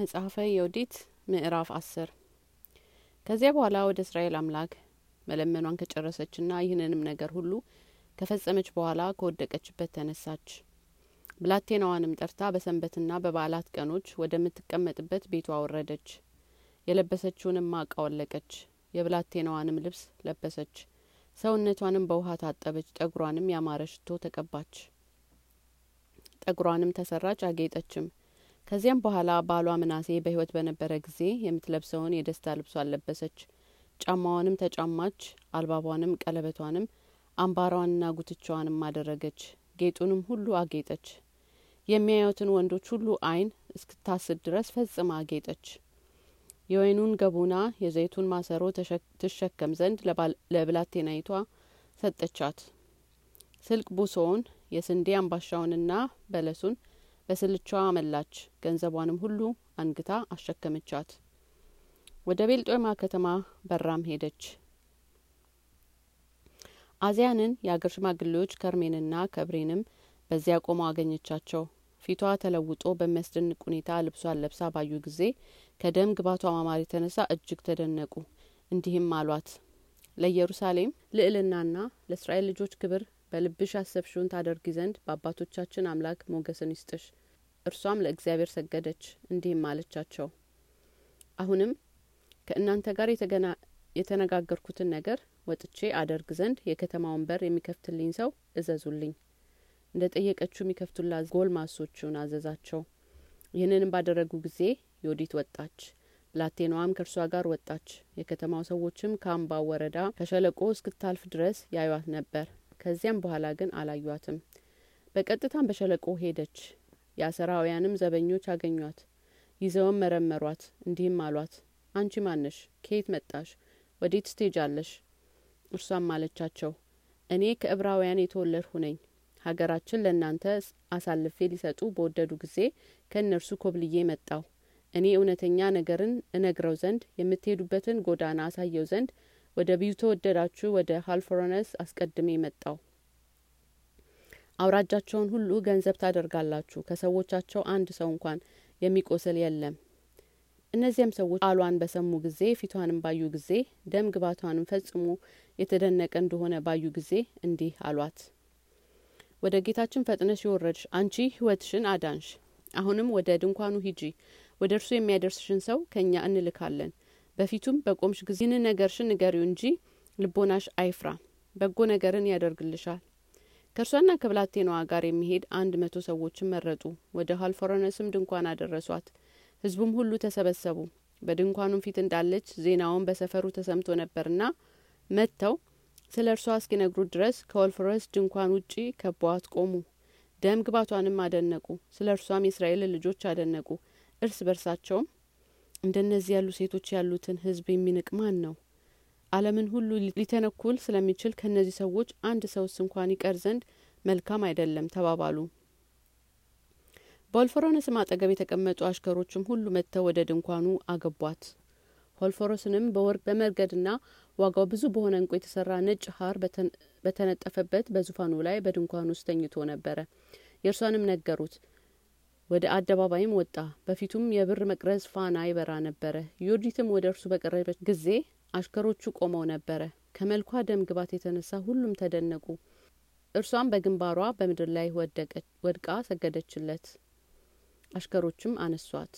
መጽሐፈ ዮዲት ምዕራፍ አስር ከዚያ በኋላ ወደ እስራኤል አምላክ መለመኗን ከጨረሰችና ይህንንም ነገር ሁሉ ከፈጸመች በኋላ ከወደቀችበት ተነሳች። ብላቴናዋንም ጠርታ በሰንበትና በበዓላት ቀኖች ወደምትቀመጥበት ቤቷ ወረደች። የለበሰችውንም ማቅ አወለቀች። የብላቴናዋንም ልብስ ለበሰች። ሰውነቷንም በውሃ ታጠበች። ጠጉሯንም ያማረ ሽቶ ተቀባች። ጠጉሯንም ተሰራች፣ አጌጠችም። ከዚያም በኋላ ባሏ ምናሴ በሕይወት በነበረ ጊዜ የምትለብሰውን የደስታ ልብሷን ለበሰች። ጫማዋንም ተጫማች። አልባቧንም፣ ቀለበቷንም፣ አምባሯንና ጉትቻዋንም አደረገች። ጌጡንም ሁሉ አጌጠች። የሚያዩትን ወንዶች ሁሉ ዓይን እስክታስት ድረስ ፈጽማ አጌጠች። የወይኑን ገቡና የዘይቱን ማሰሮ ትሸከም ዘንድ ለብላቴናይቷ ሰጠቻት። ስልቅ ቡሶውን የስንዴ አምባሻውንና በለሱን በስልቻዋ አመላች። ገንዘቧንም ሁሉ አንግታ አሸከመቻት። ወደ ቤልጦማ ከተማ በራም ሄደች። አዚያንን የአገር ሽማግሌዎች ከርሜንና ከብሬንም በዚያ ቆመው አገኘቻቸው። ፊቷ ተለውጦ በሚያስደንቅ ሁኔታ ልብሷን ለብሳ ባዩ ጊዜ ከደም ግባቷ ማማር የተነሳ እጅግ ተደነቁ። እንዲህም አሏት፣ ለኢየሩሳሌም ልዕልናና ለእስራኤል ልጆች ክብር በልብሽ ያሰብሽውን ታደርጊ ዘንድ በአባቶቻችን አምላክ ሞገስን ይስጥሽ። እርሷም ለእግዚአብሔር ሰገደች፣ እንዲህም አለቻቸው፣ አሁንም ከእናንተ ጋር የተነጋገርኩትን ነገር ወጥቼ አደርግ ዘንድ የከተማውን በር የሚከፍትልኝ ሰው እዘዙልኝ። እንደ ጠየቀችው የሚከፍቱላት ጎልማሶቹን አዘዛቸው። ይህንንም ባደረጉ ጊዜ ዮዲት ወጣች፣ ብላቴናዋም ከእርሷ ጋር ወጣች። የከተማው ሰዎችም ከአምባው ወረዳ ከሸለቆ እስክታልፍ ድረስ ያዩት ነበር። ከዚያም በኋላ ግን አላዩትም። በቀጥታም በሸለቆ ሄደች። የአሰራውያንም ዘበኞች አገኟት፣ ይዘውም መረመሯት። እንዲህም አሏት፣ አንቺ ማነሽ? ከየት መጣሽ? ወዴት ትሄጃለሽ? እርሷም አለቻቸው፣ እኔ ከዕብራውያን የተወለድሁ ነኝ። ሀገራችን ለእናንተ አሳልፌ ሊሰጡ በወደዱ ጊዜ ከእነርሱ ኮብልዬ መጣሁ። እኔ እውነተኛ ነገርን እነግረው ዘንድ የምትሄዱበትን ጎዳና አሳየው ዘንድ ወደ ቢተወደዳችሁ ወደ ሀልፎረነስ አስቀድሜ መጣው። አውራጃቸውን ሁሉ ገንዘብ ታደርጋላችሁ፣ ከሰዎቻቸው አንድ ሰው እንኳን የሚቆስል የለም። እነዚያም ሰዎች ቃሏን በሰሙ ጊዜ ፊቷንም ባዩ ጊዜ ደም ግባቷንም ፈጽሞ የተደነቀ እንደሆነ ባዩ ጊዜ እንዲህ አሏት፣ ወደ ጌታችን ፈጥነሽ የወረድሽ አንቺ ሕይወትሽን አዳንሽ። አሁንም ወደ ድንኳኑ ሂጂ፣ ወደ እርሱ የሚያደርስሽን ሰው ከእኛ እንልካለን። በፊቱም በቆምሽ ጊዜ ይህንን ነገርሽን ንገሪው እንጂ ልቦናሽ አይፍራ፣ በጎ ነገርን ያደርግልሻል። ከእርሷና ከብላቴናዋ ጋር የሚሄድ አንድ መቶ ሰዎችን መረጡ። ወደ ሀልፎረነስም ድንኳን አደረሷት። ሕዝቡም ሁሉ ተሰበሰቡ። በድንኳኑም ፊት እንዳለች ዜናውን በሰፈሩ ተሰምቶ ነበርና መጥተው ስለ እርሷ እስኪነግሩት ድረስ ከወልፎረስ ድንኳን ውጪ ከበዋት ቆሙ። ደም ግባቷንም አደነቁ። ስለ እርሷም የእስራኤልን ልጆች አደነቁ። እርስ በርሳቸውም እንደነዚህ ያሉ ሴቶች ያሉትን ሕዝብ የሚንቅ ማን ነው? ዓለምን ሁሉ ሊተነኩል ስለሚችል ከእነዚህ ሰዎች አንድ ሰውስ እንኳን ይቀር ዘንድ መልካም አይደለም ተባባሉ። በሆልፎረስም አጠገብ የተቀመጡ አሽከሮችም ሁሉ መጥተው ወደ ድንኳኑ አገቧት። ሆልፎረስንም በወርቅ በመርገድና ዋጋው ብዙ በሆነ እንቁ የተሰራ ነጭ ሐር በተነጠፈበት በዙፋኑ ላይ በድንኳኑ ውስጥ ተኝቶ ነበረ። የእርሷንም ነገሩት። ወደ አደባባይም ወጣ። በፊቱም የብር መቅረዝ ፋና ይበራ ነበረ። ዮዲትም ወደ እርሱ በቀረበች ጊዜ አሽከሮቹ ቆመው ነበረ። ከመልኳ ደም ግባት የተነሳ ሁሉም ተደነቁ። እርሷም በግንባሯ በምድር ላይ ወድቃ ሰገደችለት። አሽከሮችም አነሷት።